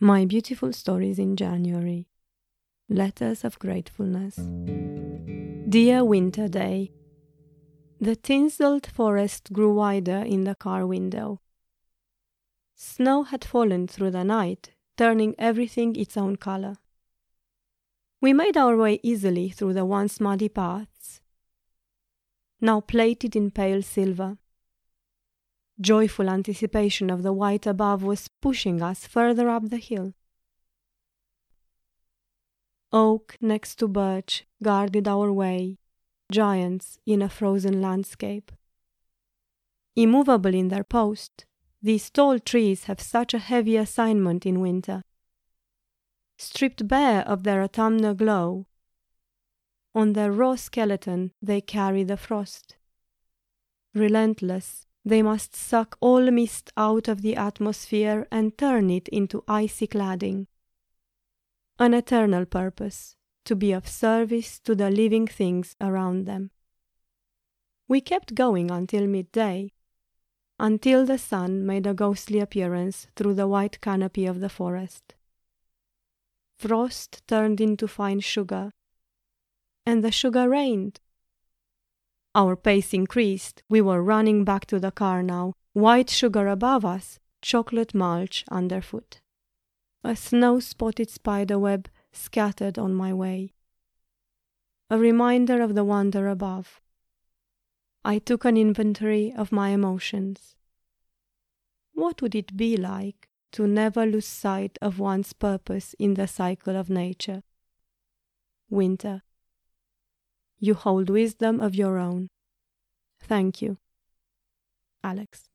My beautiful stories in January. Letters of gratefulness. Dear Winter Day. The tinseled forest grew wider in the car window. Snow had fallen through the night, turning everything its own color. We made our way easily through the once muddy paths, now plated in pale silver. Joyful anticipation of the white above was pushing us further up the hill. Oak next to birch guarded our way, giants in a frozen landscape. Immovable in their post, these tall trees have such a heavy assignment in winter. Stripped bare of their autumnal glow, on their raw skeleton they carry the frost. Relentless, they must suck all mist out of the atmosphere and turn it into icy cladding. An eternal purpose to be of service to the living things around them. We kept going until midday, until the sun made a ghostly appearance through the white canopy of the forest. Frost turned into fine sugar, and the sugar rained. Our pace increased. We were running back to the car now, white sugar above us, chocolate mulch underfoot. A snow spotted spider web scattered on my way. A reminder of the wonder above. I took an inventory of my emotions. What would it be like to never lose sight of one's purpose in the cycle of nature? Winter. You hold wisdom of your own. Thank you. Alex.